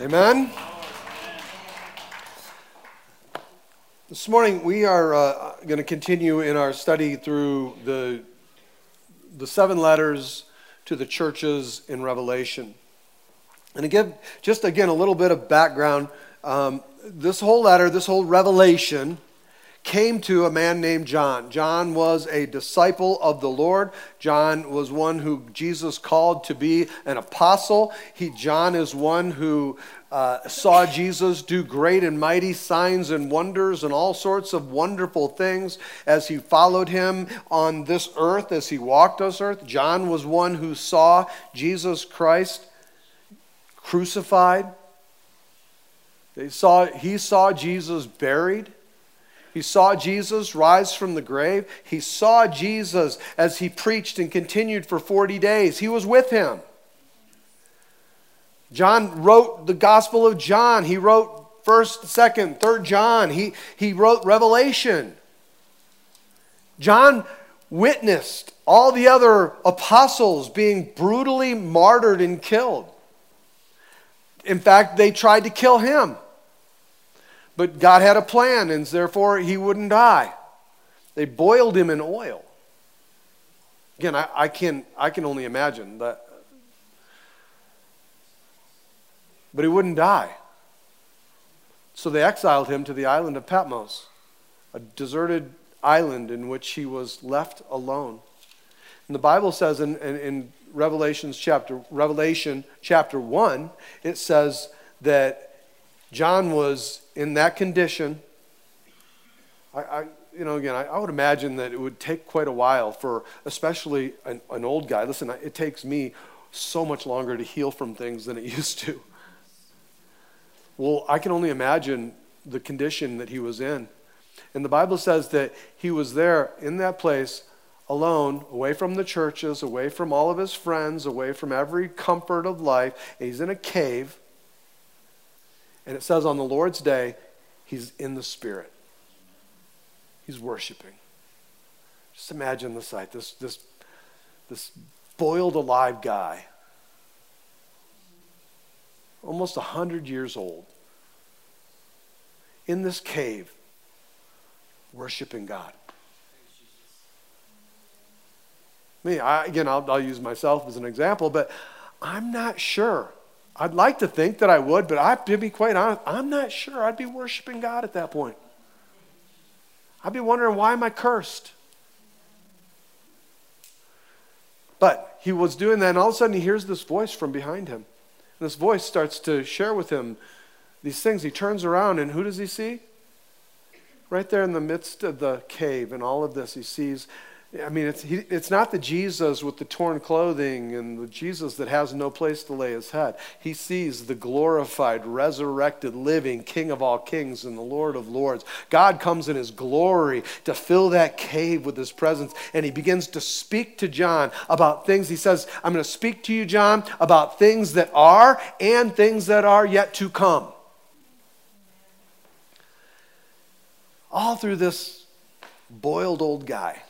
Amen. This morning we are uh, going to continue in our study through the the seven letters to the churches in Revelation. And again, just again a little bit of background. Um, this whole letter, this whole revelation, came to a man named John. John was a disciple of the Lord. John was one who Jesus called to be an apostle. He, John is one who uh, saw Jesus do great and mighty signs and wonders and all sorts of wonderful things as he followed him on this earth, as he walked this earth. John was one who saw Jesus Christ crucified. They saw, he saw Jesus buried. He saw Jesus rise from the grave. He saw Jesus as he preached and continued for 40 days. He was with him. John wrote the Gospel of John. He wrote 1st, 2nd, 3rd John. He, he wrote Revelation. John witnessed all the other apostles being brutally martyred and killed. In fact, they tried to kill him. But God had a plan, and therefore he wouldn't die. They boiled him in oil. Again, I, I, can, I can only imagine that. But he wouldn't die. So they exiled him to the island of Patmos, a deserted island in which he was left alone. And the Bible says in, in, in Revelations chapter, Revelation chapter 1, it says that John was in that condition. I, I you know, again, I, I, would imagine that it would take quite a while for, especially an, an old guy. Listen, it takes me so much longer to heal from things than it used to. Well, I can only imagine the condition that he was in. And the Bible says that he was there in that place alone, away from the churches, away from all of his friends, away from every comfort of life. And he's in a cave. And it says on the Lord's day, he's in the Spirit. He's worshiping. Just imagine the sight. This, this, this boiled alive guy, almost 100 years old, in this cave, worshiping God. Me, I, again, I'll, I'll use myself as an example, but I'm not sure I'd like to think that I would, but I, to be quite honest, I'm not sure I'd be worshiping God at that point. I'd be wondering, why am I cursed? But he was doing that, and all of a sudden he hears this voice from behind him. And this voice starts to share with him these things. He turns around, and who does he see? Right there in the midst of the cave and all of this, he sees I mean, it's, he, it's not the Jesus with the torn clothing and the Jesus that has no place to lay his head. He sees the glorified, resurrected, living King of all kings and the Lord of lords. God comes in his glory to fill that cave with his presence, and he begins to speak to John about things. He says, I'm going to speak to you, John, about things that are and things that are yet to come. All through this boiled old guy.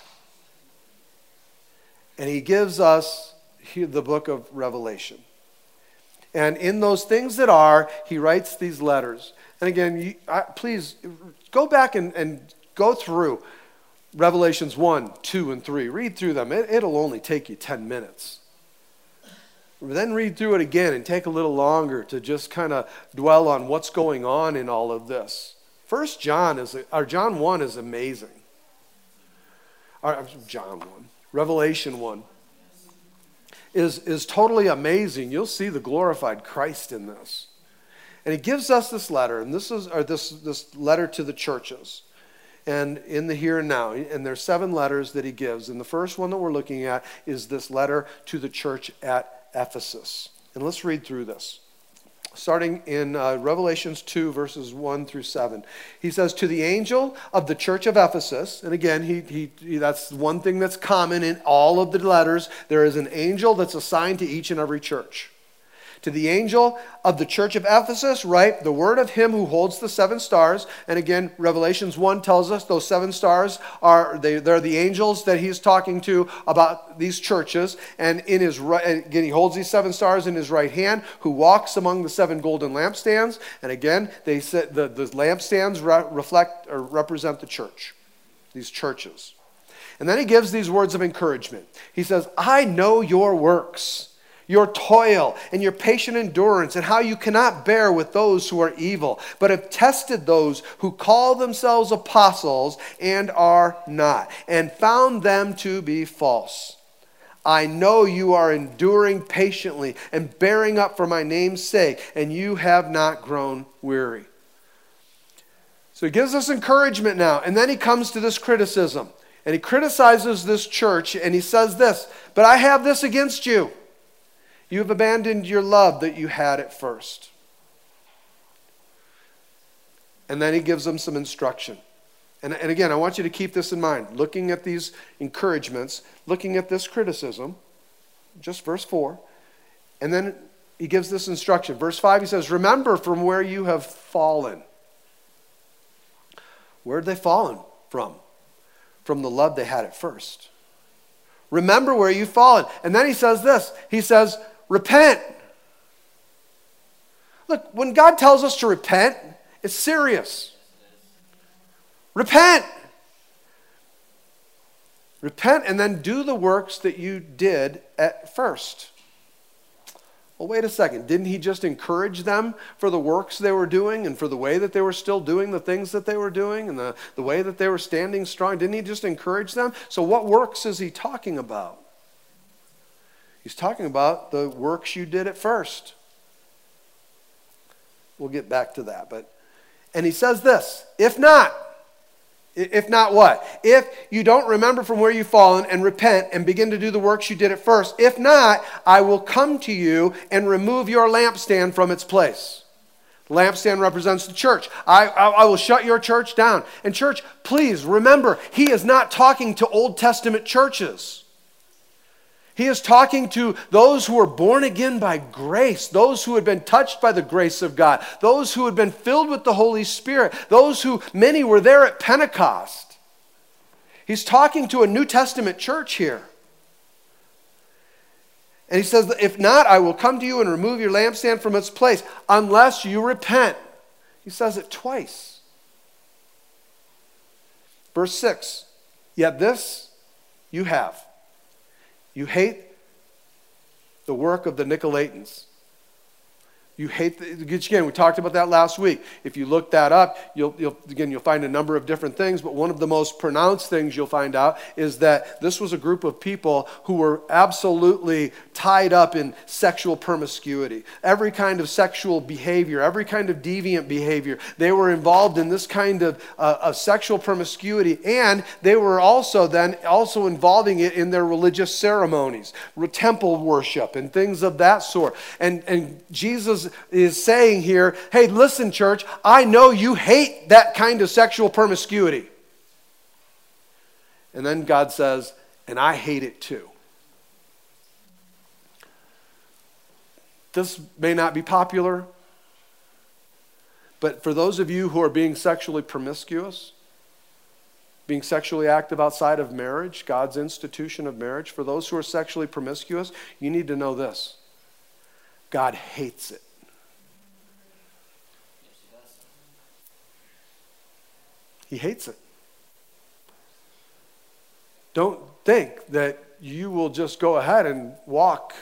And he gives us the book of Revelation. And in those things that are, he writes these letters. And again, you, I, please go back and, and go through Revelations 1, 2, and 3. Read through them. It, it'll only take you 10 minutes. Then read through it again and take a little longer to just kind of dwell on what's going on in all of this. First John is, or John 1 is amazing. Or, John 1. Revelation 1, is, is totally amazing. You'll see the glorified Christ in this. And he gives us this letter, and this is or this, this letter to the churches. And in the here and now, and there's seven letters that he gives. And the first one that we're looking at is this letter to the church at Ephesus. And let's read through this starting in uh, Revelations 2, verses 1 through 7. He says, To the angel of the church of Ephesus, and again, he, he, he, that's one thing that's common in all of the letters, there is an angel that's assigned to each and every church. To the angel of the church of Ephesus, write the word of him who holds the seven stars. And again, Revelations 1 tells us those seven stars are they, they're the angels that he's talking to about these churches. And in his right, again, he holds these seven stars in his right hand, who walks among the seven golden lampstands. And again, they said the, the lampstands re- reflect or represent the church, these churches. And then he gives these words of encouragement. He says, I know your works your toil and your patient endurance, and how you cannot bear with those who are evil, but have tested those who call themselves apostles and are not, and found them to be false. I know you are enduring patiently and bearing up for my name's sake, and you have not grown weary. So he gives us encouragement now, and then he comes to this criticism. And he criticizes this church, and he says this But I have this against you you have abandoned your love that you had at first. And then he gives them some instruction. And, and again, I want you to keep this in mind. Looking at these encouragements, looking at this criticism, just verse 4. And then he gives this instruction. Verse 5, he says, Remember from where you have fallen. Where had they fallen from? From the love they had at first. Remember where you've fallen. And then he says this He says, Repent. Look, when God tells us to repent, it's serious. Repent. Repent and then do the works that you did at first. Well, wait a second. Didn't he just encourage them for the works they were doing and for the way that they were still doing the things that they were doing and the, the way that they were standing strong? Didn't he just encourage them? So, what works is he talking about? He's talking about the works you did at first. We'll get back to that. But and he says this, if not, if not what? If you don't remember from where you've fallen and repent and begin to do the works you did at first, if not, I will come to you and remove your lampstand from its place. Lampstand represents the church. I, I, I, will shut your church down. And, church, please remember, he is not talking to Old Testament churches. He is talking to those who were born again by grace, those who had been touched by the grace of God, those who had been filled with the Holy Spirit, those who many were there at Pentecost. He's talking to a New Testament church here. And he says, If not, I will come to you and remove your lampstand from its place, unless you repent. He says it twice. Verse 6 Yet this you have you hate the work of the Nicolaitans. You hate the, again. We talked about that last week. If you look that up, you'll, you'll again you'll find a number of different things. But one of the most pronounced things you'll find out is that this was a group of people who were absolutely tied up in sexual promiscuity, every kind of sexual behavior, every kind of deviant behavior. They were involved in this kind of, uh, of sexual promiscuity, and they were also then also involving it in their religious ceremonies, temple worship, and things of that sort. And and Jesus is saying here hey, listen, church, I know you hate that kind of sexual promiscuity. And then God says, and I hate it too. This may not be popular, but for those of you who are being sexually promiscuous, being sexually active outside of marriage, God's institution of marriage, for those who are sexually promiscuous, you need to know this God hates it. He hates it. Don't think that you will just go ahead and walk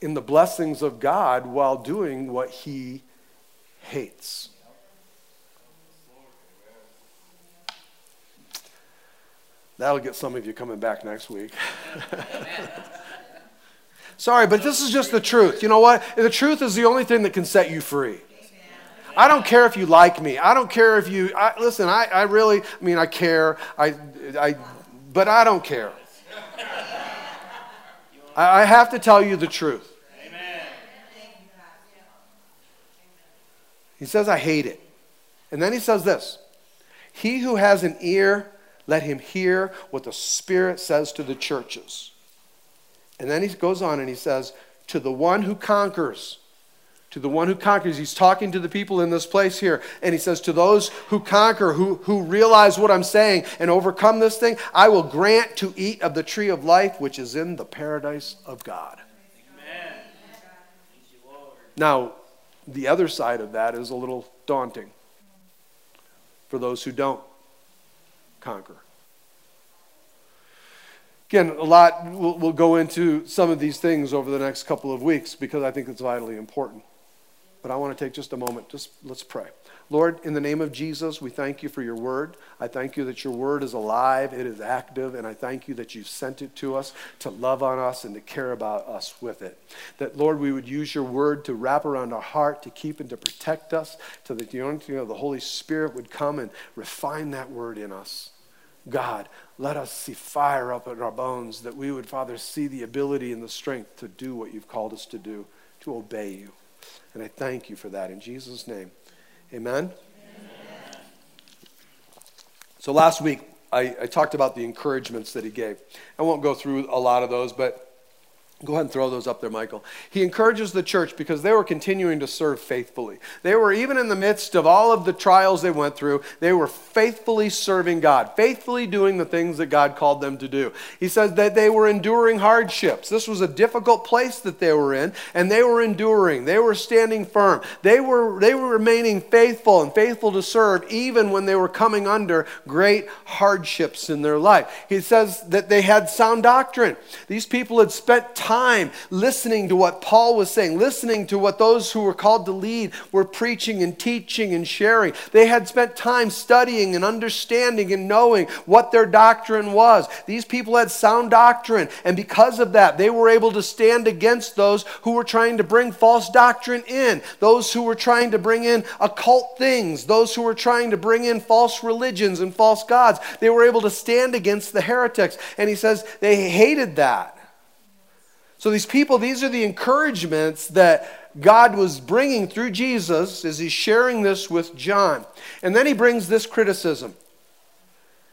in the blessings of God while doing what He hates. That'll get some of you coming back next week. Sorry, but this is just the truth. You know what? The truth is the only thing that can set you free. I don't care if you like me. I don't care if you, I, listen, I, I really, I mean, I care, I, I, but I don't care. I, I have to tell you the truth. Amen. He says, I hate it. And then he says this He who has an ear, let him hear what the Spirit says to the churches. And then he goes on and he says, To the one who conquers, To the one who conquers, he's talking to the people in this place here. And he says, To those who conquer, who, who realize what I'm saying and overcome this thing, I will grant to eat of the tree of life, which is in the paradise of God. Amen. Now, the other side of that is a little daunting for those who don't conquer. Again, a lot, we'll, we'll, go into some of these things over the next couple of weeks because I think it's vitally important. But I want to take just a moment, just let's pray. Lord, in the name of Jesus, we thank you for your word. I thank you that your word is alive, it is active, and I thank you that you've sent it to us to love on us and to care about us with it. That, Lord, we would use your word to wrap around our heart, to keep and to protect us, so that the anointing of the Holy Spirit would come and refine that word in us. God, let us see fire up in our bones, that we would, Father, see the ability and the strength to do what you've called us to do, to obey you. And I thank you for that in Jesus' name. Amen. Amen. So last week, I, I, talked about the encouragements that he gave. I won't go through a lot of those, but Go ahead and throw those up there, Michael. He encourages the church because they were continuing to serve faithfully. They were, even in the midst of all of the trials they went through, they were faithfully serving God, faithfully doing the things that God called them to do. He says that they were enduring hardships. This was a difficult place that they were in, and they were enduring. They were standing firm. They were, they were remaining faithful and faithful to serve even when they were coming under great hardships in their life. He says that they had sound doctrine. These people had spent time listening to what Paul was saying, listening to what those who were called to lead were preaching and teaching and sharing. They had spent time studying and understanding and knowing what their doctrine was. These people had sound doctrine, and because of that, they were able to stand against those who were trying to bring false doctrine in, those who were trying to bring in occult things, those who were trying to bring in false religions and false gods. They were able to stand against the heretics. And he says they hated that. So, these people, these are the encouragements that God was bringing through Jesus as he's sharing this with John. And then he brings this criticism.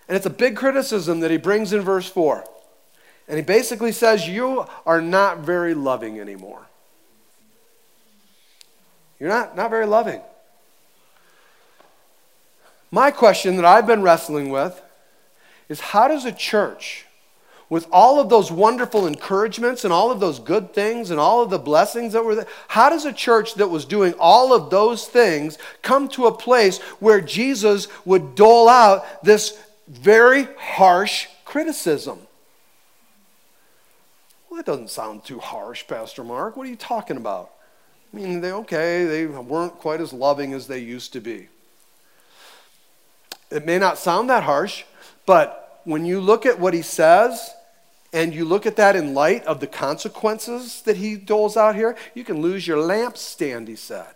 And it's a big criticism that he brings in verse 4. And he basically says, You are not very loving anymore. You're not, not very loving. My question that I've been wrestling with is how does a church with all of those wonderful encouragements and all of those good things and all of the blessings that were there, how does a church that was doing all of those things come to a place where Jesus would dole out this very harsh criticism? Well, that doesn't sound too harsh, Pastor Mark. What are you talking about? I mean, they okay, they weren't quite as loving as they used to be. It may not sound that harsh, but when you look at what he says and you look at that in light of the consequences that he doles out here, you can lose your lampstand, he said.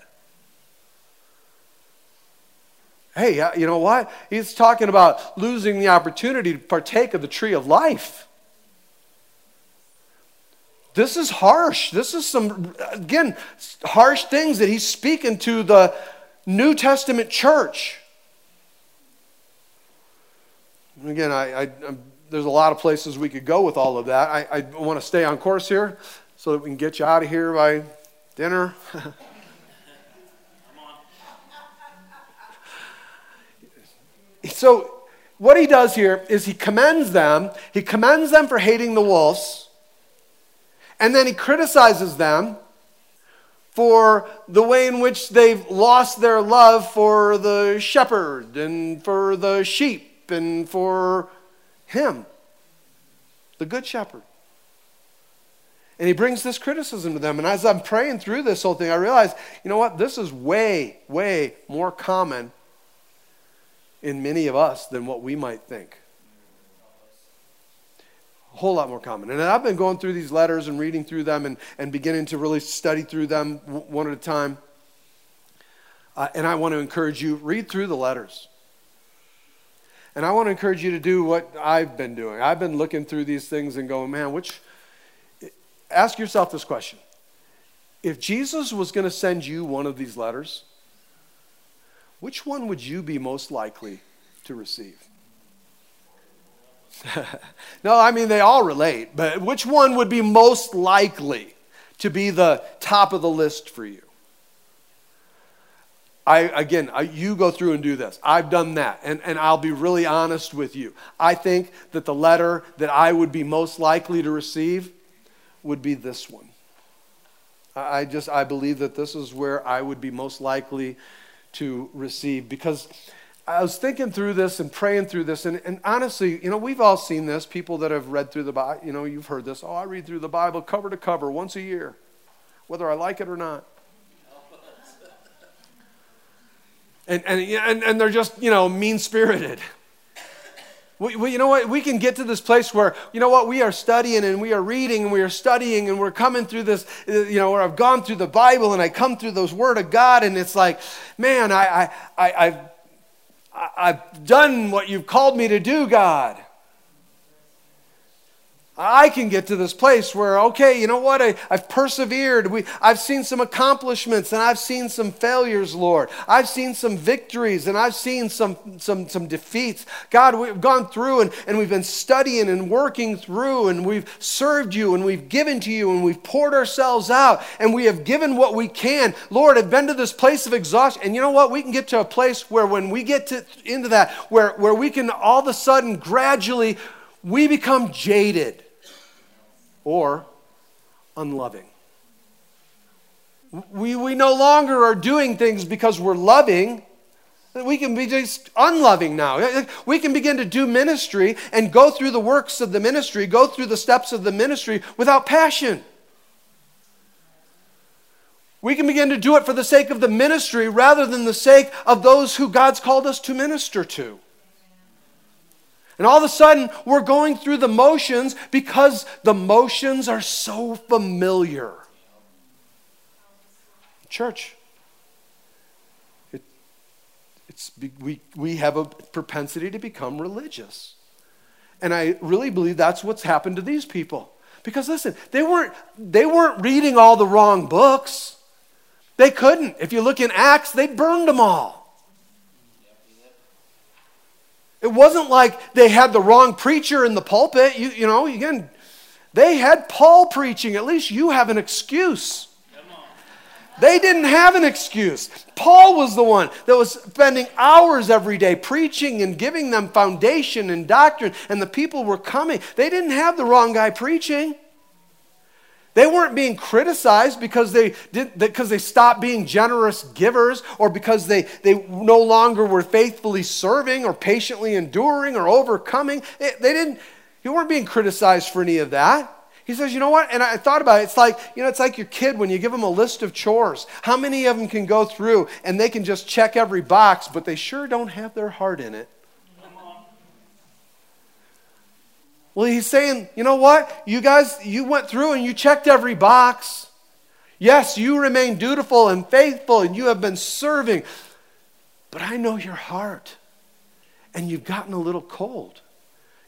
Hey, uh, you know what? He's talking about losing the opportunity to partake of the tree of life. This is harsh. This is some, again, harsh things that he's speaking to the New Testament church. Again, I, I, I'm there's a lot of places we could go with all of that. I, I want to stay on course here so that we can get you out of here by dinner. so, what he does here is he commends them. He commends them for hating the wolves. And then he criticizes them for the way in which they've lost their love for the shepherd and for the sheep and for him, the Good Shepherd. And he brings this criticism to them. And as I'm praying through this whole thing, I realize, you know what? This is way, way more common in many of us than what we might think. A whole lot more common. And I've been going through these letters and reading through them and, and beginning to really study through them one at a time. Uh, and I want to encourage you read through the letters. And I want to encourage you to do what I've been doing. I've been looking through these things and going, man, which. Ask yourself this question. If Jesus was going to send you one of these letters, which one would you be most likely to receive? no, I mean, they all relate, but which one would be most likely to be the top of the list for you? I, again, I, you go through and do this. I've done that. And, and I'll be really honest with you. I think that the letter that I would be most likely to receive would be this one. I just, I believe that this is where I would be most likely to receive because I was thinking through this and praying through this, and, and honestly, you know, we've all seen this. People that have read through the Bible, you know, you've heard this. Oh, I read through the Bible cover to cover once a year, whether I like it or not. And, and, and, and they're just, you know, mean spirited. We, we, you know what? We can get to this place where, you know what? We are studying and we are reading and we are studying and we're coming through this, you know, where I've gone through the Bible and I come through those Word of God and it's like, man, I, I, I, I've I've done what you've called me to do, God. I can get to this place where, okay, you know what? I, have persevered. We, I've seen some accomplishments and I've seen some failures, Lord. I've seen some victories and I've seen some, some, some defeats. God, we've gone through and, and we've been studying and working through and we've served you and we've given to you and we've poured ourselves out and we have given what we can. Lord, I've been to this place of exhaustion. And you know what? We can get to a place where when we get to, into that, where, where we can all of a sudden gradually, we become jaded or unloving. We, we no longer are doing things because we're loving. We can be just unloving now. We can begin to do ministry and go through the works of the ministry, go through the steps of the ministry without passion. We can begin to do it for the sake of the ministry rather than the sake of those who God's called us to minister to. And all of a sudden, we're going through the motions because the motions are so familiar. Church, it, it's, we, we have a propensity to become religious. And I really believe that's what's happened to these people. Because listen, they weren't, they weren't reading all the wrong books. They couldn't. If you look in Acts, they burned them all. It wasn't like they had the wrong preacher in the pulpit. You, you know, again, they had Paul preaching. At least you have an excuse. They didn't have an excuse. Paul was the one that was spending hours every day preaching and giving them foundation and doctrine, and the people were coming. They didn't have the wrong guy preaching. They weren't being criticized because they, did, because they stopped being generous givers or because they, they no longer were faithfully serving or patiently enduring or overcoming. they didn't, you weren't being criticized for any of that. He says, you know what? And I thought about it. It's like, you know, it's like your kid when you give them a list of chores. How many of them can go through and they can just check every box, but they sure don't have their heart in it? Well, he's saying, you know what? You guys, you went through and you checked every box. Yes, you remain dutiful and faithful and you have been serving. But I know your heart. And you've gotten a little cold.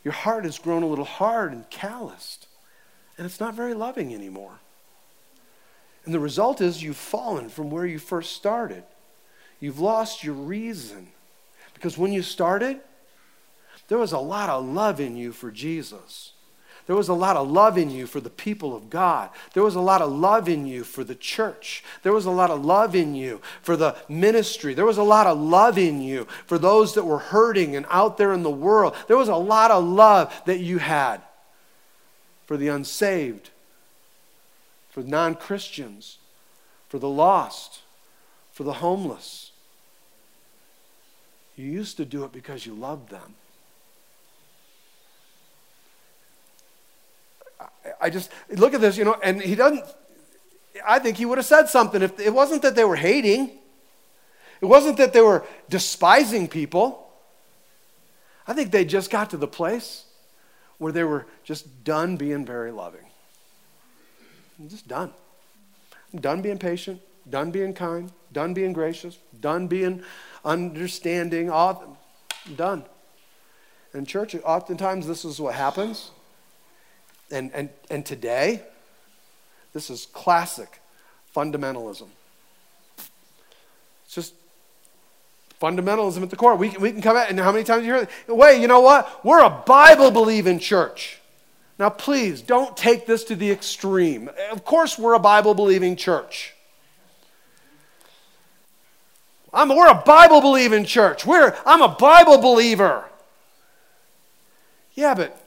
Your heart has grown a little hard and calloused. And it's not very loving anymore. And the result is you've fallen from where you first started. You've lost your reason. Because when you started, there was a lot of love in you for Jesus. There was a lot of love in you for the people of God. There was a lot of love in you for the church. There was a lot of love in you for the ministry. There was a lot of love in you for those that were hurting and out there in the world. There was a lot of love that you had for the unsaved, for non Christians, for the lost, for the homeless. You used to do it because you loved them. I just look at this, you know, and he doesn't. I think he would have said something if it wasn't that they were hating, it wasn't that they were despising people. I think they just got to the place where they were just done being very loving. I'm just done. I'm done being patient, done being kind, done being gracious, done being understanding. All, done. In church, oftentimes this is what happens. And, and, and today, this is classic fundamentalism. It's just fundamentalism at the core. We, we can come out, and how many times you hear it? Wait, you know what? We're a Bible believing church. Now, please don't take this to the extreme. Of course, we're a Bible believing church. I'm, we're a Bible believing church. We're, I'm a Bible believer. Yeah, but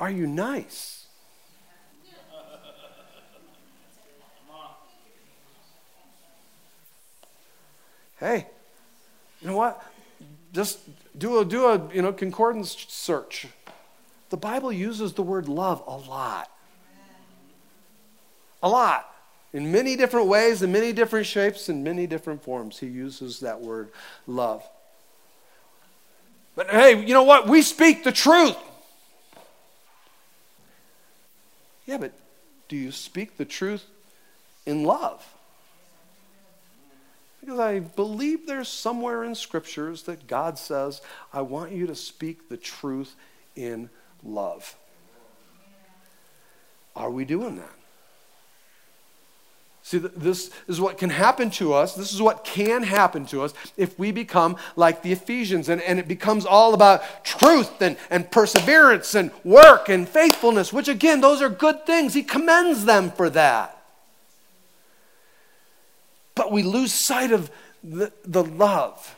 are you nice? Hey, you know what? Just do a, do a you know, concordance search. The Bible uses the word love a lot. A lot. In many different ways, in many different shapes, in many different forms, he uses that word love. But hey, you know what? We speak the truth. Yeah, but do you speak the truth in love? Because I believe there's somewhere in scriptures that God says, I want you to speak the truth in love. Are we doing that? See, this is what can happen to us. This is what can happen to us if we become like the Ephesians and, and it becomes all about truth and, and perseverance and work and faithfulness, which again, those are good things. He commends them for that. But we lose sight of the, the love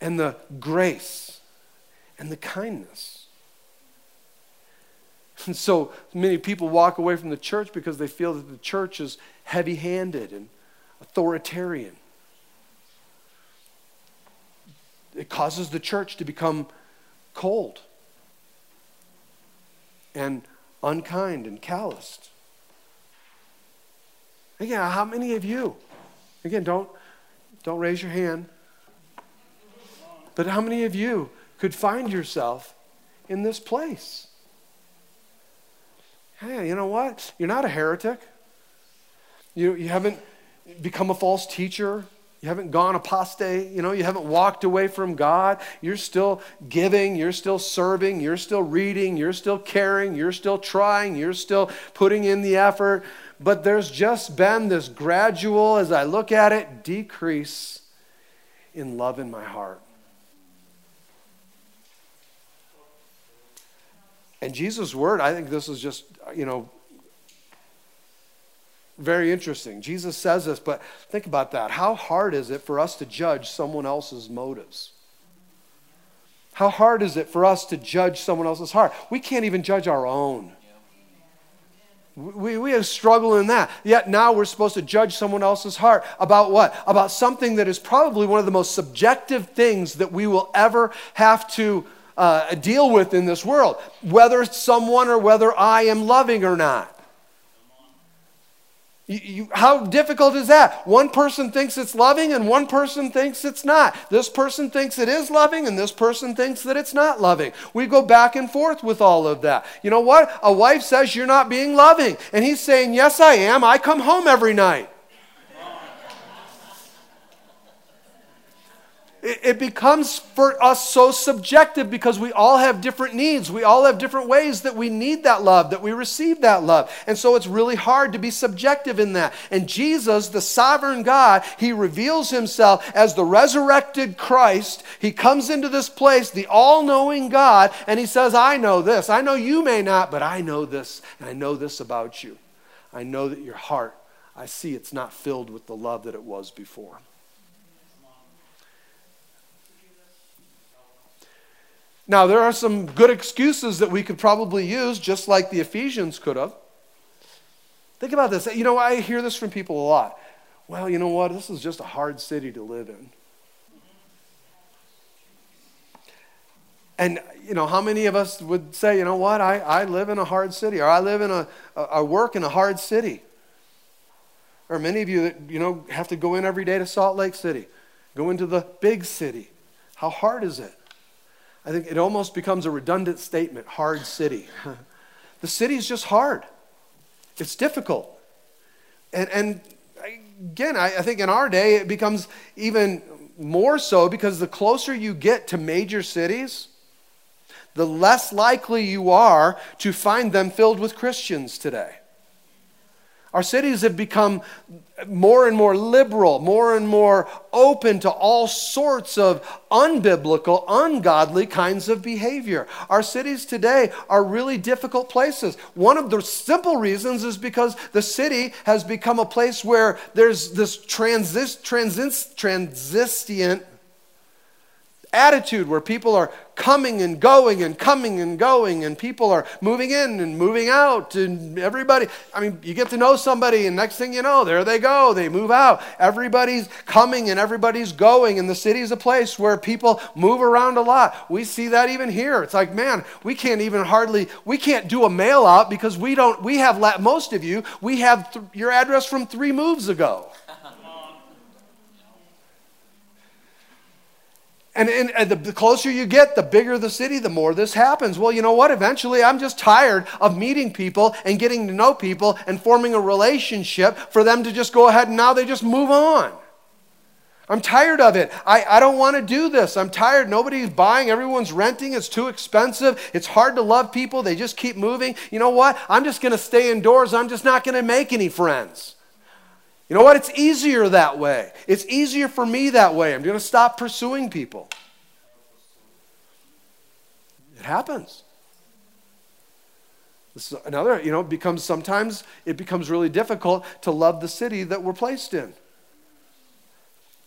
and the grace and the kindness. And so many people walk away from the church because they feel that the church is heavy handed and authoritarian. It causes the church to become cold and unkind and calloused. Again, how many of you, again, don't, don't raise your hand, but how many of you could find yourself in this place? Hey, you know what? You're not a heretic. You, you haven't become a false teacher. You haven't gone apostate. You know, you haven't walked away from God. You're still giving. You're still serving. You're still reading. You're still caring. You're still trying. You're still putting in the effort. But there's just been this gradual, as I look at it, decrease in love in my heart. And Jesus' word, I think this is just, you know, very interesting. Jesus says this, but think about that. How hard is it for us to judge someone else's motives? How hard is it for us to judge someone else's heart? We can't even judge our own. We, we have struggle in that. Yet now we're supposed to judge someone else's heart. About what? About something that is probably one of the most subjective things that we will ever have to uh, deal with in this world, whether someone or whether I am loving or not. You, you, how difficult is that? One person thinks it's loving and one person thinks it's not. This person thinks it is loving and this person thinks that it's not loving. We go back and forth with all of that. You know what? A wife says you're not being loving, and he's saying, Yes, I am. I come home every night. It becomes for us so subjective because we all have different needs. We all have different ways that we need that love, that we receive that love. And so it's really hard to be subjective in that. And Jesus, the sovereign God, he reveals himself as the resurrected Christ. He comes into this place, the all knowing God, and he says, I know this. I know you may not, but I know this. And I know this about you. I know that your heart, I see it's not filled with the love that it was before. Now, there are some good excuses that we could probably use, just like the Ephesians could have. Think about this. You know, I hear this from people a lot. Well, you know what? This is just a hard city to live in. And, you know, how many of us would say, you know what? I, I live in a hard city, or I live in a, I work in a hard city. Or many of you that, you know, have to go in every day to Salt Lake City, go into the big city. How hard is it? I think it almost becomes a redundant statement hard city. the city is just hard, it's difficult. And, and again, I, I think in our day it becomes even more so because the closer you get to major cities, the less likely you are to find them filled with Christians today. Our cities have become more and more liberal, more and more open to all sorts of unbiblical, ungodly kinds of behavior. Our cities today are really difficult places. One of the simple reasons is because the city has become a place where there's this transis, transis, transistent attitude where people are coming and going and coming and going and people are moving in and moving out and everybody i mean you get to know somebody and next thing you know there they go they move out. Everybody's coming and everybody's going and the city's a place where people move around a lot. We see that even here. It's like man we can't even hardly we can't do a mail out because we don't we have most of you we have th- your address from three moves ago And, and, and, the closer you get, the bigger the city, the more this happens. Well, you know what? Eventually, I'm just tired of meeting people and getting to know people and forming a relationship for them to just go ahead and now they just move on. I'm tired of it. I, I don't want to do this. I'm tired. Nobody's buying. Everyone's renting. It's too expensive. It's hard to love people. They just keep moving. You know what? I'm just going to stay indoors. I'm just not going to make any friends. You know what? It's easier that way. It's easier for me that way. I'm going to stop pursuing people. It happens. This is another, you know, becomes sometimes it becomes really difficult to love the city that we're placed in.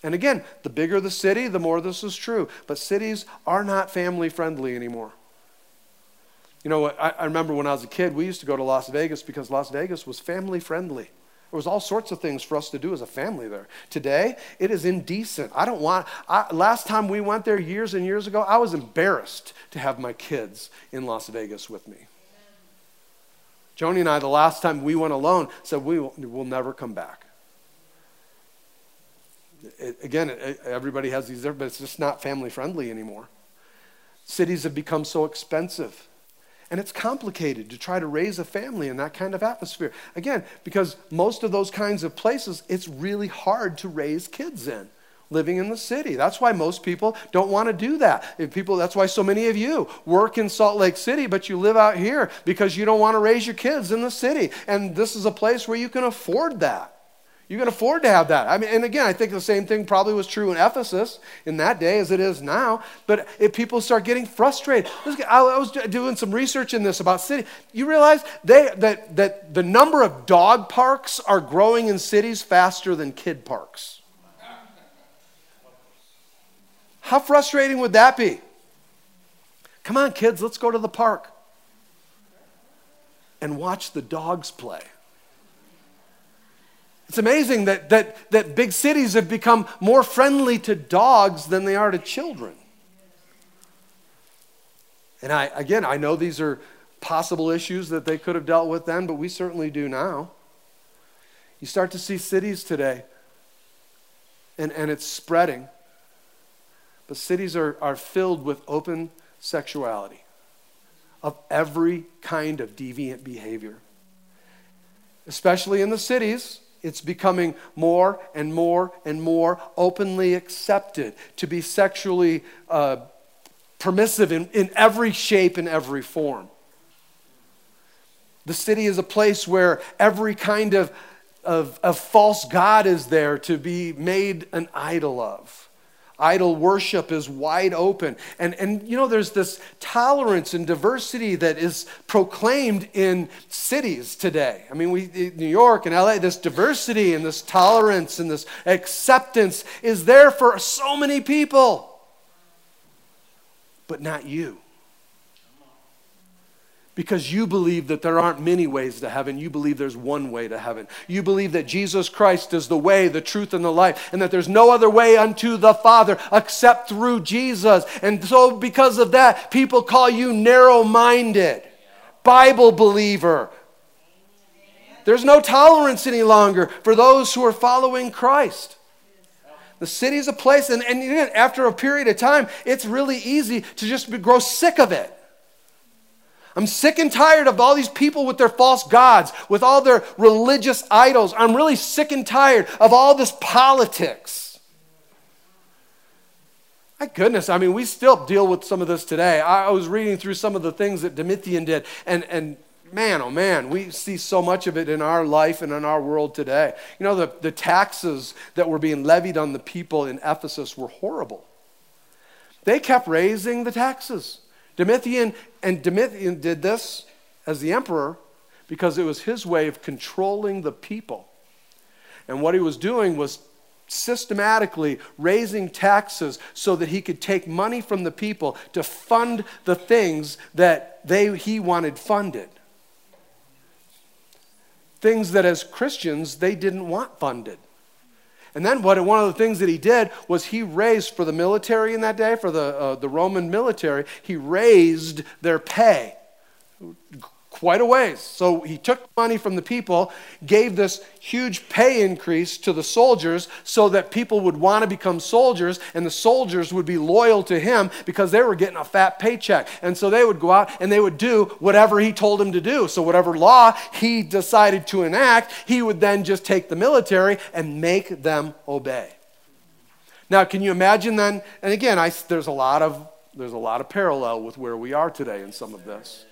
And again, the bigger the city, the more this is true. But cities are not family friendly anymore. You know, I, I remember when I was a kid, we used to go to Las Vegas because Las Vegas was family friendly. There was all sorts of things for us to do as a family there. Today, it is indecent. I don't want, I, last time we went there years and years ago, I was embarrassed to have my kids in Las Vegas with me. Joni and I, the last time we went alone, said we will we'll never come back. It, again, it, everybody has these but it's just not family friendly anymore. Cities have become so expensive. And it's complicated to try to raise a family in that kind of atmosphere. Again, because most of those kinds of places, it's really hard to raise kids in living in the city. That's why most people don't want to do that. If people that's why so many of you work in Salt Lake City but you live out here because you don't want to raise your kids in the city. And this is a place where you can afford that. You can afford to have that. I mean, and again, I think the same thing probably was true in Ephesus in that day as it is now. But if people start getting frustrated, I was doing some research in this about city. You realize they, that, that the number of dog parks are growing in cities faster than kid parks. How frustrating would that be? Come on, kids, let's go to the park and watch the dogs play. It's amazing that, that, that big cities have become more friendly to dogs than they are to children. And I, again, I know these are possible issues that they could have dealt with then, but we certainly do now. You start to see cities today, and, and it's spreading. But cities are, are filled with open sexuality of every kind of deviant behavior. Especially in the cities, it's becoming more and more and more openly accepted to be sexually uh, permissive in, in every shape and every form. The city is a place where every kind of, of, of false God is there to be made an idol of. Idol worship is wide open. And, and you know, there's this tolerance and diversity that is proclaimed in cities today. I mean, we, New York and LA, this diversity and this tolerance and this acceptance is there for so many people, but not you because you believe that there aren't many ways to heaven. You believe there's one way to heaven. You believe that Jesus Christ is the way, the truth, and the life, and that there's no other way unto the Father except through Jesus. And so, because of that, people call you narrow minded, Bible believer. There's no tolerance any longer for those who are following Christ. The city is a place, and, and after a period of time, it's really easy to just grow sick of it. I'm sick and tired of all these people with their false gods, with all their religious idols. I'm really sick and tired of all this politics. My goodness, I mean, we still deal with some of this today. I was reading through some of the things that Domitian did, and, and man, oh man, we see so much of it in our life and in our world today. You know, the, the taxes that were being levied on the people in Ephesus were horrible. They kept raising the taxes. Domitian, and Domitian did this as the emperor because it was his way of controlling the people. And what he was doing was systematically raising taxes so that he could take money from the people to fund the things that they, he wanted funded. Things that as Christians they didn't want funded. And then what, one of the things that he did was he raised for the military in that day, for the, uh, the Roman military, he raised their pay quite a ways. So he took money from the people, gave this huge pay increase to the soldiers so that people would want to become soldiers and the soldiers would be loyal to him because they were getting a fat paycheck. And so they would go out and they would do whatever he told them to do. So whatever law he decided to enact, he would then just take the military and make them obey. Now, can you imagine then? And again, I, there's a lot of there's a lot of parallel with where we are today in some of this.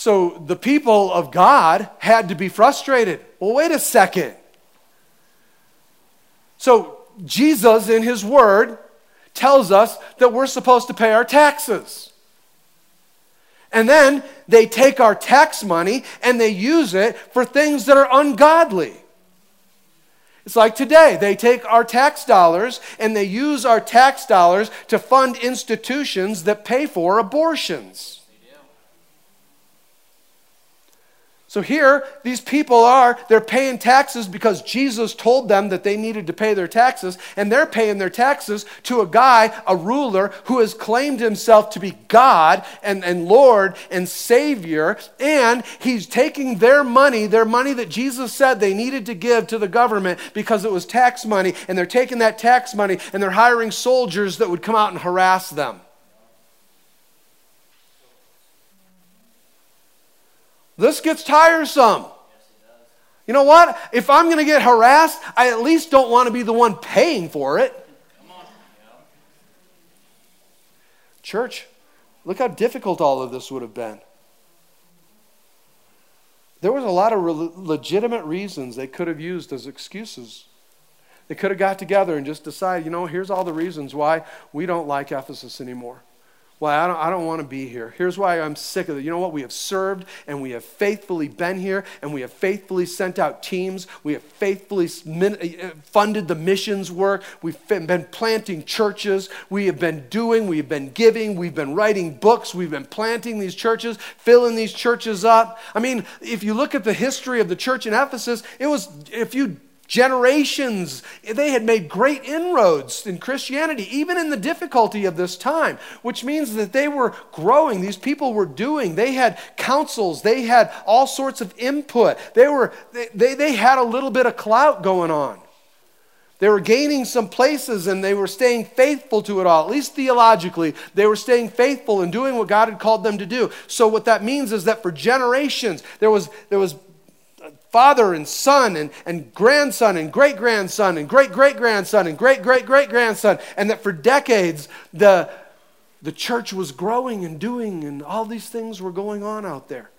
So the people of God had to be frustrated. Well, wait a second. So Jesus, in his word, tells us that we're supposed to pay our taxes. And then they take our tax money and they use it for things that are ungodly. It's like today, they take our tax dollars and they use our tax dollars to fund institutions that pay for abortions. So here, these people are, they're paying taxes because Jesus told them that they needed to pay their taxes, and they're paying their taxes to a guy, a ruler, who has claimed himself to be God and, and Lord and Savior, and he's taking their money, their money that Jesus said they needed to give to the government because it was tax money, and they're taking that tax money and they're hiring soldiers that would come out and harass them. This gets tiresome. You know what? If I'm going to get harassed, I at least don't want to be the one paying for it. Church, look how difficult all of this would have been. There was a lot of re- legitimate reasons they could have used as excuses. They could have got together and just decided, you know, here's all the reasons why we don't like Ephesus anymore. Well, I don't, I don't want to be here. Here's why I'm sick of it. You know what? We have served and we have faithfully been here and we have faithfully sent out teams. We have faithfully uh, funded the missions work. We've been planting churches. We have been doing, we've been giving, we've been writing books, we've been planting these churches, filling these churches up. I mean, if you look at the history of the church in Ephesus, it was, if you generations. They had made great inroads in Christianity, even in the difficulty of this time, which means that they were growing. These people were doing. They had councils, they had all sorts of input. They, were, they, they, they had a little bit of clout going on. They were gaining some places and they were staying faithful to it all. At least theologically, they were staying faithful and doing what God had called them to do. So, what that means is that for generations, there was, there was father and son and, and grandson and great grandson and great great grandson and great great great grandson. And that for decades, the, the church was growing and doing, and all these things were going on out there.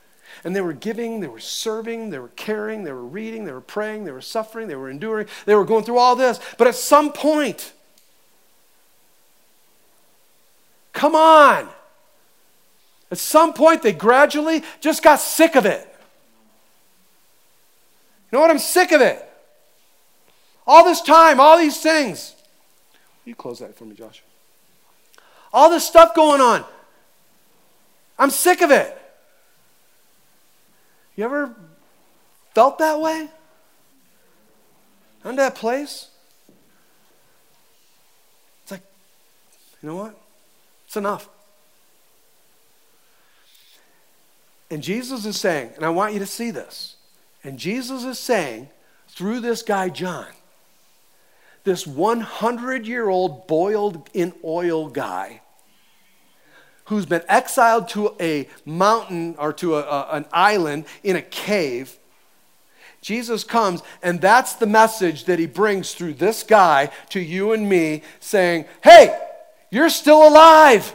And they were giving, they were serving, they were caring, they were reading, they were praying, they were suffering, they were enduring, they were going through all this. But at some point, come on. At some point, they gradually just got sick of it. You know what? I'm sick of it. All this time, all these things. You close that for me, Josh. All this stuff going on. I'm sick of it. You ever felt that way? On that place? It's like, you know what? It's enough. And Jesus is saying, and I want you to see this. And Jesus is saying, through this guy, John, this 100 year old boiled in oil guy who's been exiled to a mountain or to a, a, an island in a cave. Jesus comes, and that's the message that he brings through this guy to you and me, saying, Hey, you're still alive.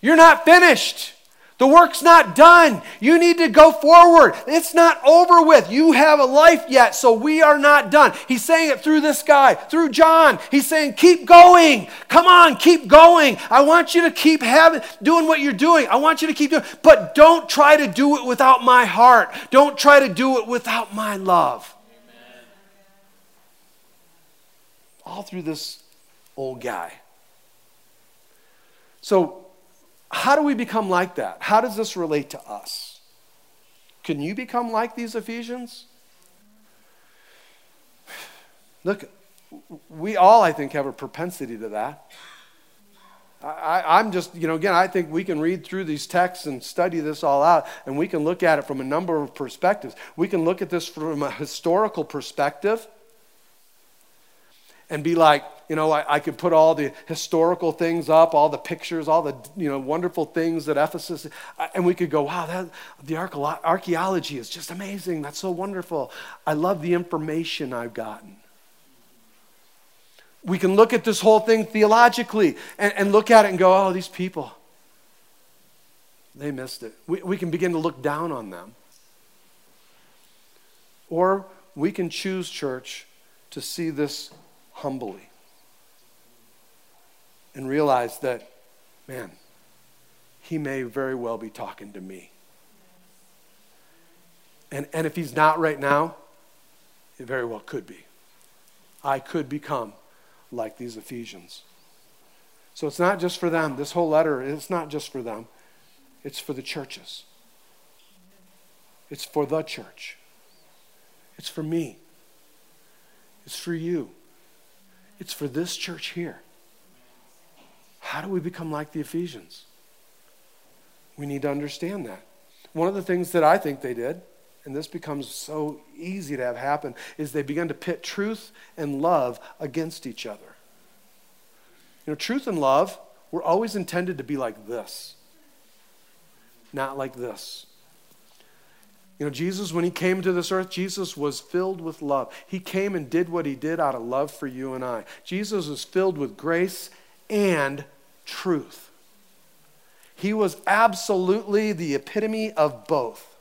You're not finished. The work's not done. You need to go forward. It's not over with. You have a life yet, so we are not done. He's saying it through this guy, through John. He's saying, keep going. Come on, keep going. I want you to keep having, doing what you're doing. I want you to keep doing, but don't try to do it without my heart. Don't try to do it without my love. Amen. All through this old guy. So, how do we become like that? How does this relate to us? Can you become like these Ephesians? Look, we all, I think, have a propensity to that. I, am just, you know, again, I think we can read through these texts and study this all out, and we can look at it from a number of perspectives. We can look at this from a historical perspective and be like, you know, I, I, could put all the historical things up, all the pictures, all the, you know, wonderful things that Ephesus, and we could go, wow, that, the archaeology is just amazing. That's so wonderful. I love the information I've gotten. We can look at this whole thing theologically and, and look at it and go, oh, these people, they missed it. We, we can begin to look down on them. Or we can choose, church, to see this humbly and realize that, man, he may very well be talking to me. And, and if he's not right now, it very well could be. I could become like these Ephesians. So it's not just for them. This whole letter, it's not just for them, it's for the churches. It's for the church. It's for me. It's for you. It's for this church here. How do we become like the Ephesians? We need to understand that. One of the things that I think they did, and this becomes so easy to have happen, is they began to pit truth and love against each other. You know, truth and love were always intended to be like this, not like this. You know, Jesus, when he came to this earth, Jesus was filled with love. He came and did what he did out of love for you and I. Jesus was filled with grace and truth. He was absolutely the epitome of both.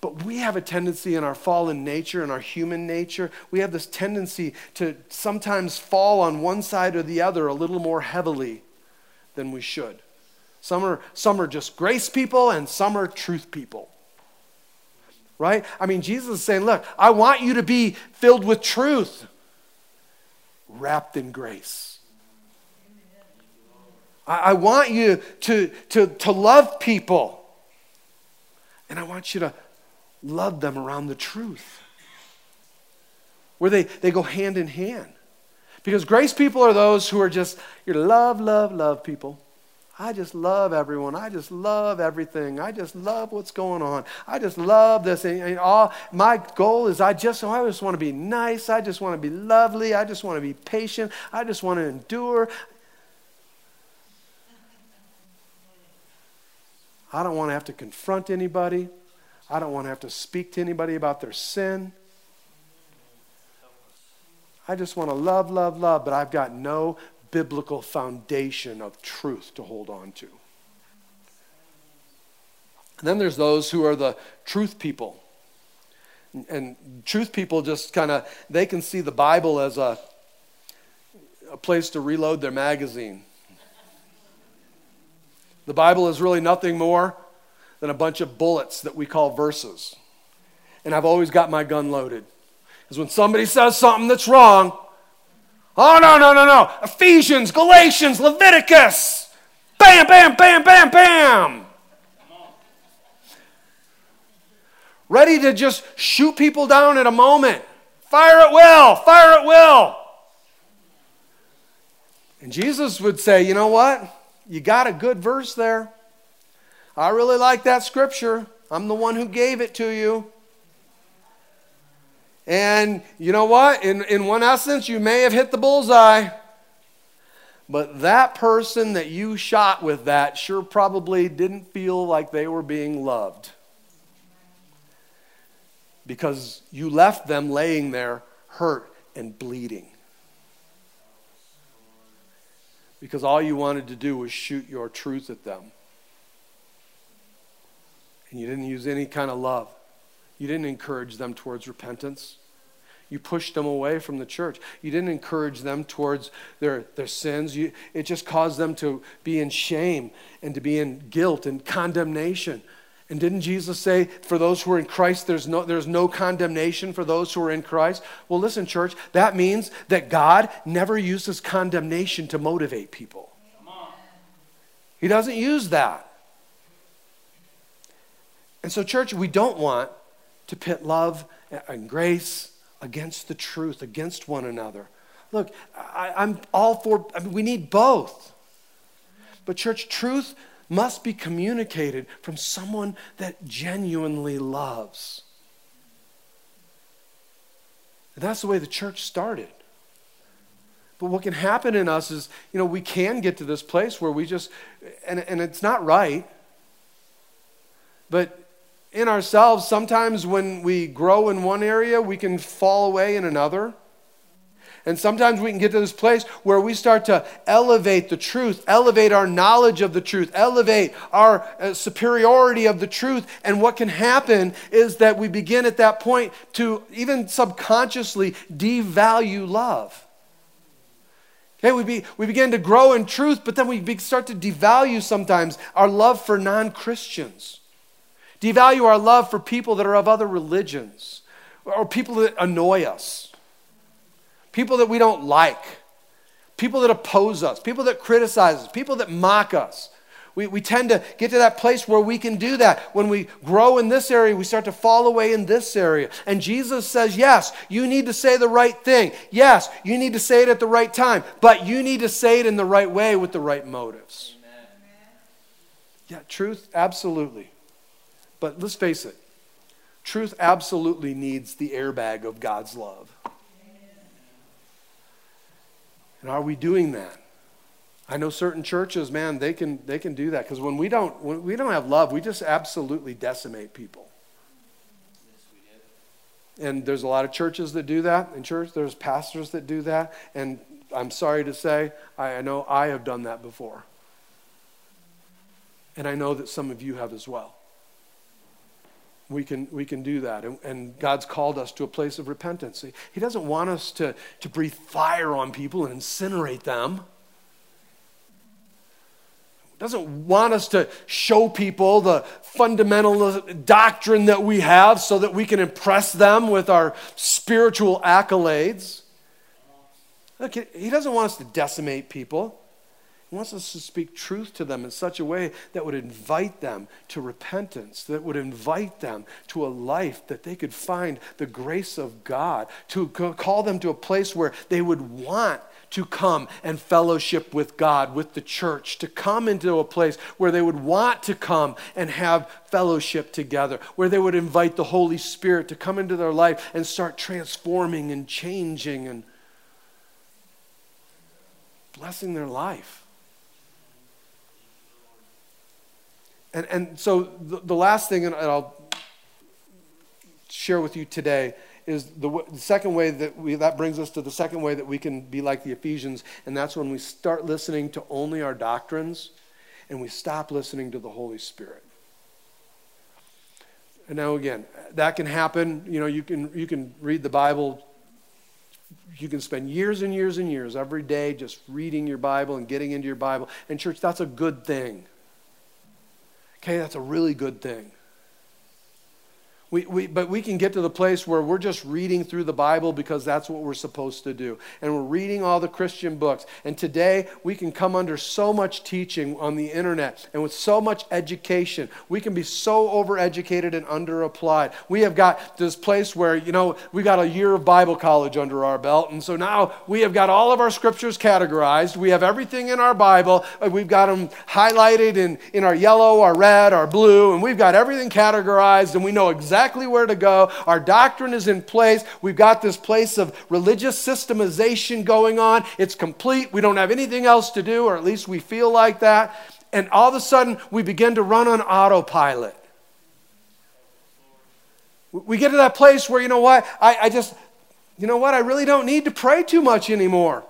But we have a tendency in our fallen nature, in our human nature, we have this tendency to sometimes fall on one side or the other a little more heavily than we should. Some are, some are just grace people, and some are truth people right? I mean, Jesus is saying, Look, I want you to be filled with truth, wrapped in grace. I, I want you to, to, to love people, and I want you to love them around the truth, where they, they go hand in hand. Because grace people are those who are just, you love, love, love people. I just love everyone. I just love everything. I just love what's going on. I just love this. And, and all my goal is I just I just want to be nice. I just want to be lovely. I just want to be patient. I just want to endure. I don't want to have to confront anybody. I don't want to have to speak to anybody about their sin. I just want to love, love, love, but I've got no biblical foundation of truth to hold on to. And then there's those who are the truth people. And truth people just kind of, they can see the Bible as a, a place to reload their magazine. The Bible is really nothing more than a bunch of bullets that we call verses. And I've always got my gun loaded. Because when somebody says something that's wrong, Oh, no, no, no, no. Ephesians, Galatians, Leviticus. Bam, bam, bam, bam, bam. Ready to just shoot people down at a moment. Fire at will, fire at will. And Jesus would say, you know what? You got a good verse there. I really like that scripture. I'm the one who gave it to you. And you know what? In, in one essence, you may have hit the bullseye. But that person that you shot with that sure probably didn't feel like they were being loved. Because you left them laying there hurt and bleeding. Because all you wanted to do was shoot your truth at them. And you didn't use any kind of love. You didn't encourage them towards repentance. You pushed them away from the church. You didn't encourage them towards their, their sins. You, it just caused them to be in shame and to be in guilt and condemnation. And didn't Jesus say, for those who are in Christ, there's no, there's no condemnation for those who are in Christ? Well, listen, church, that means that God never uses condemnation to motivate people. He doesn't use that. And so, church, we don't want to pit love and grace against the truth, against one another. Look, I, am all for, I mean, we need both. But, church, truth must be communicated from someone that genuinely loves. And that's the way the church started. But what can happen in us is, you know, we can get to this place where we just, and, and it's not right, but in ourselves, sometimes when we grow in one area, we can fall away in another. And sometimes we can get to this place where we start to elevate the truth, elevate our knowledge of the truth, elevate our uh, superiority of the truth. And what can happen is that we begin at that point to even subconsciously devalue love. Okay, we, be, we begin to grow in truth, but then we start to devalue sometimes our love for non Christians. Devalue our love for people that are of other religions or people that annoy us, people that we don't like, people that oppose us, people that criticize us, people that mock us. We, we tend to get to that place where we can do that. When we grow in this area, we start to fall away in this area. And Jesus says, yes, you need to say the right thing. Yes, you need to say it at the right time, but you need to say it in the right way with the right motives. Amen. Yeah, truth, absolutely. But let's face it, truth absolutely needs the airbag of God's love. And are we doing that? I know certain churches, man, they can they can do that because when we don't when we don't have love, we just absolutely decimate people. And there's a lot of churches that do that in church. There's pastors that do that. And I'm sorry to say, I, I know I have done that before. And I know that some of you have as well we can, we can do that. And, and, God's called us to a place of repentance. He doesn't want us to, to breathe fire on people and incinerate them. He doesn't want us to show people the fundamental doctrine that we have so that we can impress them with our spiritual accolades. Look, he doesn't want us to decimate people. He wants us to speak truth to them in such a way that would invite them to repentance, that would invite them to a life that they could find the grace of God, to call them to a place where they would want to come and fellowship with God, with the church, to come into a place where they would want to come and have fellowship together, where they would invite the Holy Spirit to come into their life and start transforming and changing and blessing their life. And, and so the, the last thing, and I'll share with you today, is the, the, second way that we, that brings us to the second way that we can be like the Ephesians, and that's when we start listening to only our doctrines and we stop listening to the Holy Spirit. And now again, that can happen. You know, you can, you can read the Bible. You can spend years and years and years every day just reading your Bible and getting into your Bible. And, church, that's a good thing. Okay, that's a really good thing. We, we, but we can get to the place where we're just reading through the Bible because that's what we're supposed to do. And we're reading all the Christian books. And today, we can come under so much teaching on the internet and with so much education. We can be so overeducated and underapplied. We have got this place where, you know, we got a year of Bible college under our belt. And so now we have got all of our scriptures categorized. We have everything in our Bible. Uh, we've got them highlighted in, in our yellow, our red, our blue. And we've got everything categorized. And we know exactly exactly where to go. Our doctrine is in place. We've got this place of religious systemization going on. It's complete. We don't have anything else to do, or at least we feel like that. And all of a sudden, we begin to run on autopilot. We get to that place where, you know what, I, I just, you know what, I really don't need to pray too much anymore.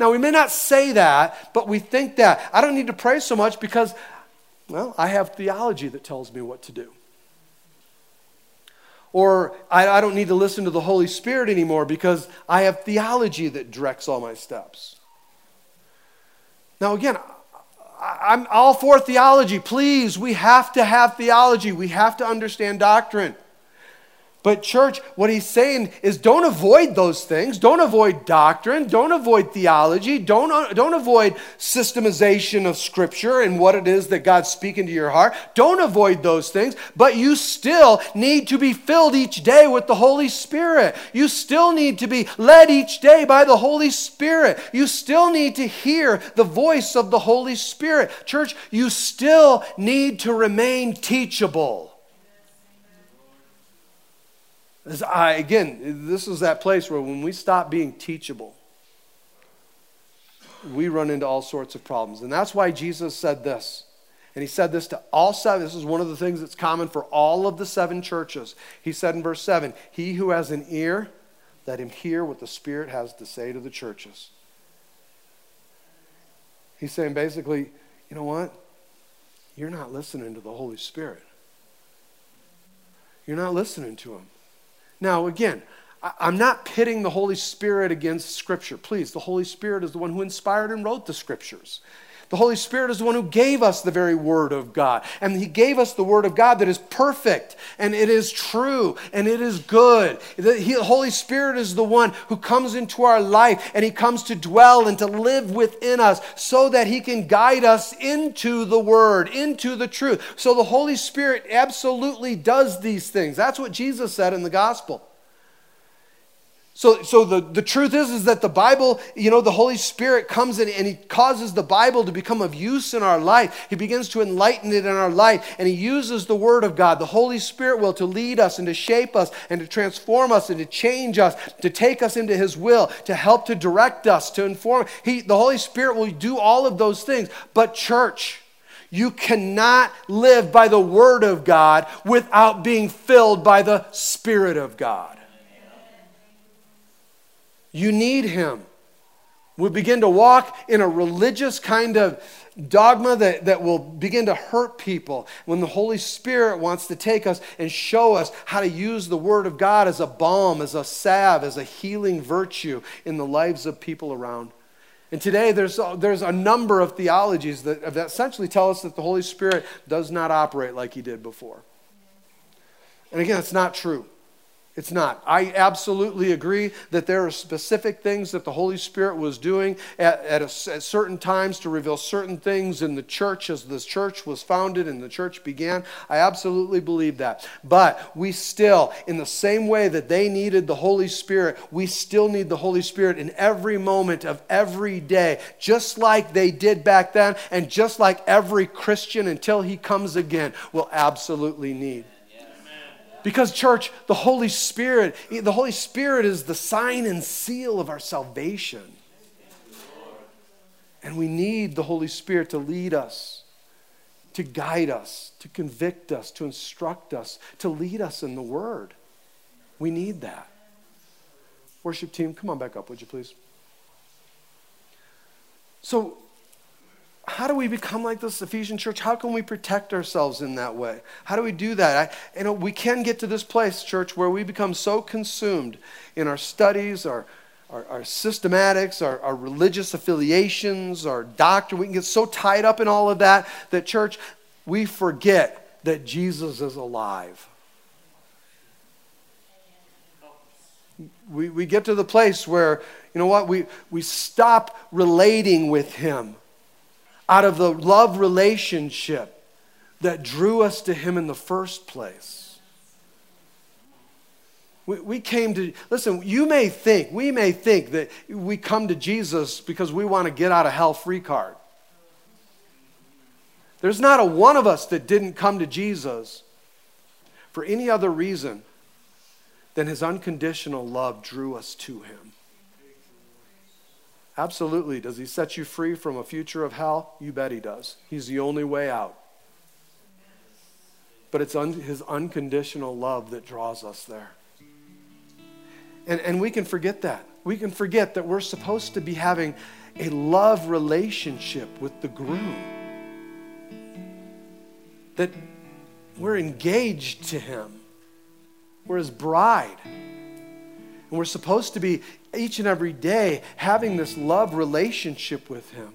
Now, we may not say that, but we think that. I don't need to pray so much because Well, I have theology that tells me what to do. Or I, I, don't need to listen to the Holy Spirit anymore because I have theology that directs all my steps. Now, again, I'm all for theology. Please, we have to have theology, we have to understand doctrine. But, church, what he's saying is don't avoid those things. Don't avoid doctrine. Don't avoid theology. Don't, uh, don't avoid systemization of Scripture and what it is that God's speaking to your heart. Don't avoid those things. But you still need to be filled each day with the Holy Spirit. You still need to be led each day by the Holy Spirit. You still need to hear the voice of the Holy Spirit. Church, you still need to remain teachable. I, again, this is that place where when we stop being teachable, we run into all sorts of problems. And that's why Jesus said this. And he said this to all seven. This is one of the things that's common for all of the seven churches. He said in verse 7 He who has an ear, let him hear what the Spirit has to say to the churches. He's saying basically, you know what? You're not listening to the Holy Spirit. You're not listening to him. Now, again, I'm not pitting the Holy Spirit against Scripture. Please, the Holy Spirit is the one who inspired and wrote the Scriptures. The Holy Spirit is the one who gave us the very Word of God. And He gave us the Word of God that is perfect, and it is true, and it is good. The Holy Spirit is the one who comes into our life, and He comes to dwell and to live within us so that He can guide us into the Word, into the truth. So the Holy Spirit absolutely does these things. That's what Jesus said in the Gospel. So, so the, the truth is, is that the Bible, you know, the Holy Spirit comes in and He causes the Bible to become of use in our life. He begins to enlighten it in our life, and He uses the Word of God, the Holy Spirit will, to lead us and to shape us and to transform us and to change us, to take us into His will, to help to direct us, to inform. He, the Holy Spirit will do all of those things. But, church, you cannot live by the Word of God without being filled by the Spirit of God. You need Him. We begin to walk in a religious kind of dogma that, that will begin to hurt people when the Holy Spirit wants to take us and show us how to use the Word of God as a balm, as a salve, as a healing virtue in the lives of people around. And today, there's a, there's a number of theologies that, that essentially tell us that the Holy Spirit does not operate like He did before. And again, it's not true. It's not. I absolutely agree that there are specific things that the Holy Spirit was doing at, at, a, at, certain times to reveal certain things in the church as the church was founded and the church began. I absolutely believe that. But we still, in the same way that they needed the Holy Spirit, we still need the Holy Spirit in every moment of every day, just like they did back then, and just like every Christian until he comes again will absolutely need. Because, church, the Holy Spirit, the Holy Spirit is the sign and seal of our salvation. And we need the Holy Spirit to lead us, to guide us, to convict us, to instruct us, to lead us in the Word. We need that. Worship team, come on back up, would you please? So, how do we become like this Ephesian church? How can we protect ourselves in that way? How do we do that? I, you know, we can get to this place, church, where we become so consumed in our studies, our, our, our systematics, our, our religious affiliations, our doctrine. We can get so tied up in all of that that, church, we forget that Jesus is alive. We, we get to the place where, you know what, we, we stop relating with Him out of the love relationship that drew us to Him in the first place. We, we came to, listen, you may think, we may think that we come to Jesus because we want to get out of hell free card. There's not a one of us that didn't come to Jesus for any other reason than his unconditional love drew us to him. Absolutely. Does he set you free from a future of hell? You bet he does. He's the only way out. But it's un- his unconditional love that draws us there. And, and we can forget that. We can forget that we're supposed to be having a love relationship with the groom. that we're engaged to Him. We're His bride. And we're supposed to be each and every day having this love relationship with Him.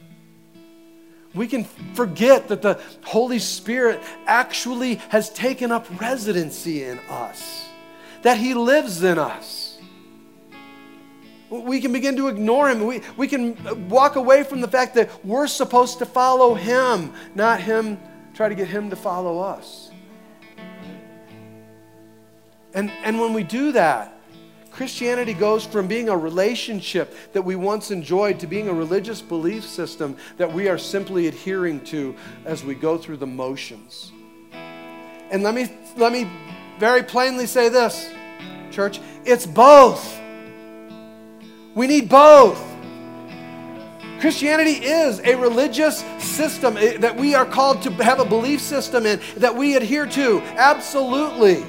We can forget that the Holy Spirit actually has taken up residency in us, that He lives in us. We can begin to ignore Him. We, we can walk away from the fact that we're supposed to follow Him, not Him try to get Him to follow us. And, and when we do that, Christianity goes from being a relationship that we once enjoyed to being a religious belief system that we are simply adhering to as we go through the motions. And let me, let me very plainly say this, church it's both. We need both. Christianity is a religious system eh, that we are called to have a belief system in, that we adhere to, absolutely.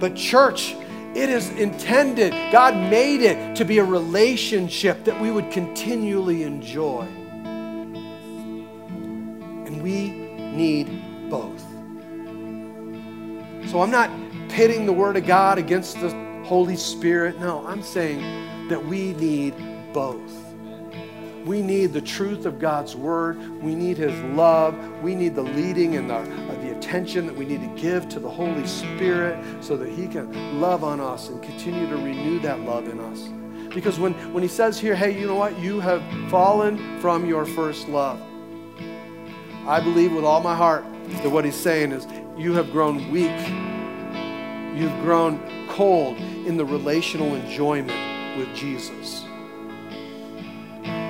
But, church, it is intended, God made it to be a relationship that we would continually enjoy. And we need both. So I'm not pitting the Word of God against the Holy Spirit. No, I'm saying that we need both. We need the truth of God's word. We need his love. We need the leading and the, attention that we need to give to the Holy Spirit so that he can love on us and continue to renew that love in us. Because when, when he says here, hey, you know what? You have fallen from your first love. I believe with all my heart that what he's saying is you have grown weak. You've grown cold in the relational enjoyment with Jesus.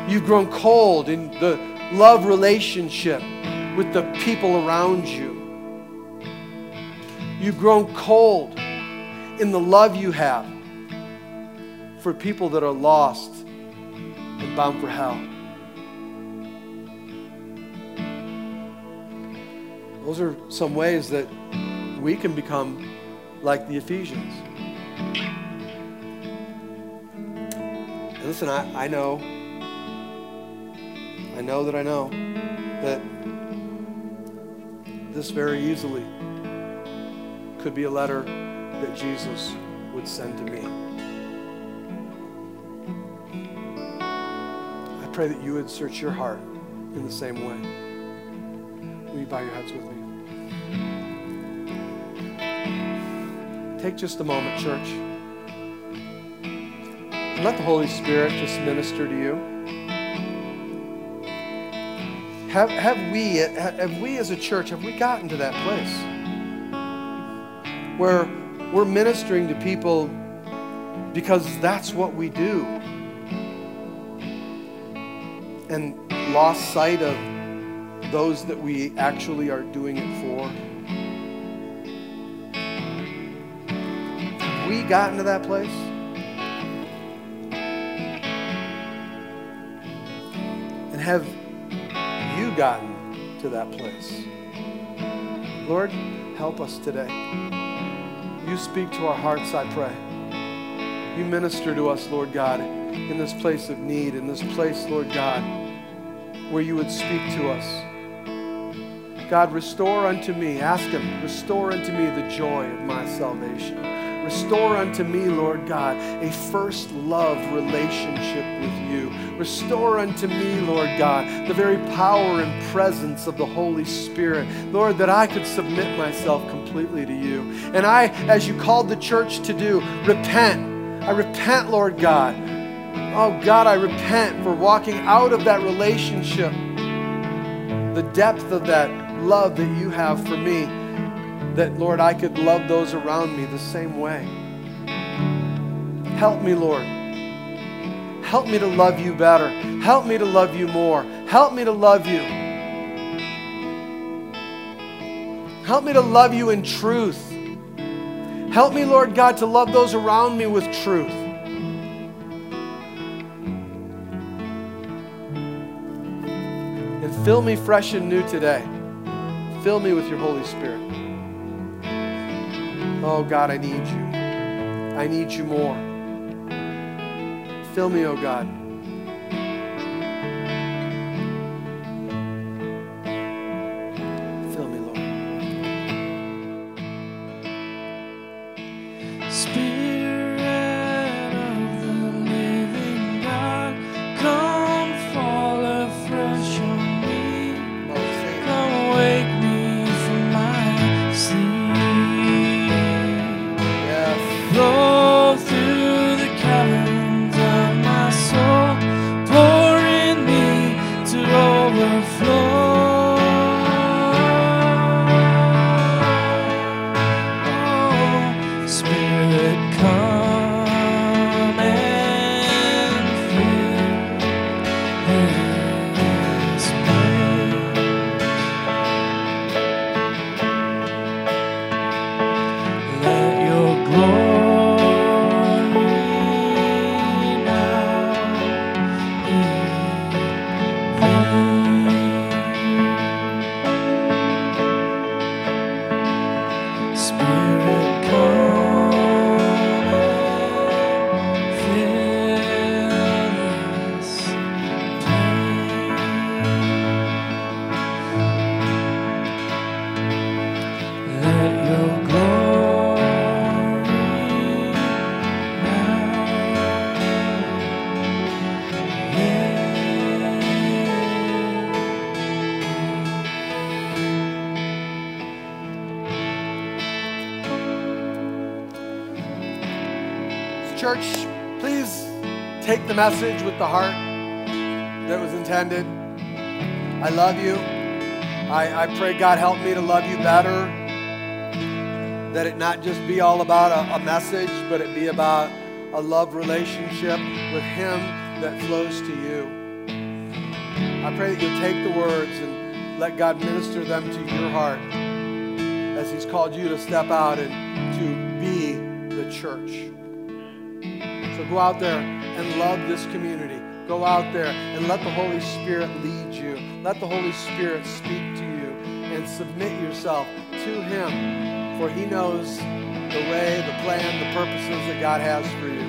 You've grown cold in the love relationship with the people around you. You've grown cold in the love you have for people that are lost and bound for hell. Those are some ways that we can become like the Ephesians. And listen, I, I know I know that I know that this very easily could be a letter that Jesus would send to me. I pray that you would search your heart in the same way. Will you bow your heads with me? Take just a moment, church. And let the Holy Spirit just minister to you. Have, have, we, have we as a church, have we gotten to that place where we're ministering to people because that's what we do and lost sight of those that we actually are doing it for? Have we gotten to that place? And have you gotten to that place? Lord, help us today. You speak to our hearts, I pray. You minister to us, Lord God, in this place of need, in this place, Lord God, where you would speak to us. God, restore unto me, ask Him, restore unto me the joy of my salvation. Restore unto me, Lord God, a first love relationship with you. Restore unto me, Lord God, the very power and presence of the Holy Spirit. Lord, that I could submit myself completely to you. And I, as you called the church to do, repent. I repent, Lord God. Oh God, I repent for walking out of that relationship, the depth of that love that you have for me that, Lord, I could love those around me the same way. Help me, Lord. Help me to love you better. Help me to love you more. Help me to love you. Help me to love you in truth. Help me, Lord God, to love those around me with truth. And fill me fresh and new today. Fill me with your Holy Spirit. Oh God, I need you. I need you more. Fill me, oh God. speak. The message with the heart that was intended. I love you. I, I pray God help me to love you better. That it not just be all about a, a message, but it be about a love relationship with Him that flows to you. I pray that you'll take the words and let God minister them to your heart as He's called you to step out and to be the church. So go out there and love this community. Go out there and let the Holy Spirit lead you. Let the Holy Spirit speak to you and submit yourself to Him, for He knows the way, the plan, the purposes that God has for you.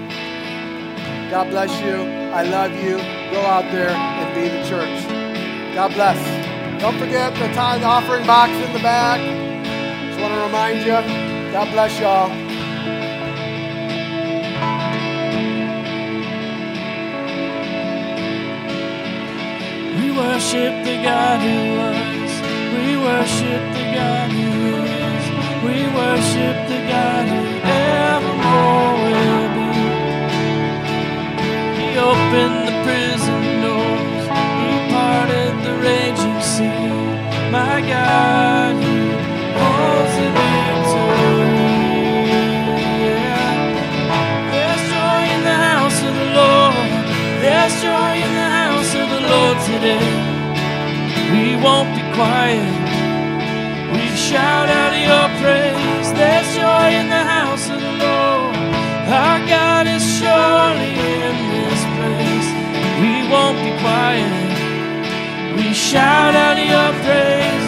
God bless you. I love you. Go out there and be the church. God bless. Don't forget the tithe offering box in the back. Just want to remind you. God bless y'all. Worship the God who was. We worship the God who is. We worship the God who evermore will be. He opened the prison doors. He parted the raging sea. My God, today. We won't be quiet. We shout out your praise. There's joy in the house of the Lord. Our God is surely in this place. We won't be quiet. We shout out your praise.